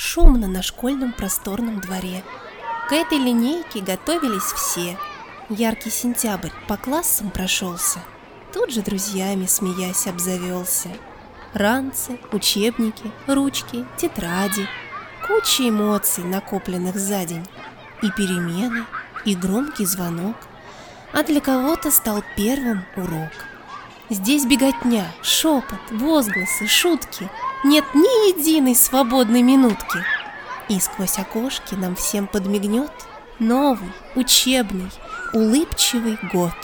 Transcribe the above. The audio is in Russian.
Шумно на школьном просторном дворе. К этой линейке готовились все. Яркий сентябрь по классам прошелся. Тут же друзьями, смеясь, обзавелся. Ранцы, учебники, ручки, тетради. Куча эмоций, накопленных за день. И перемены, и громкий звонок. А для кого-то стал первым урок. Здесь беготня, шепот, возгласы, шутки. Нет ни единой свободной минутки. И сквозь окошки нам всем подмигнет новый, учебный, улыбчивый год.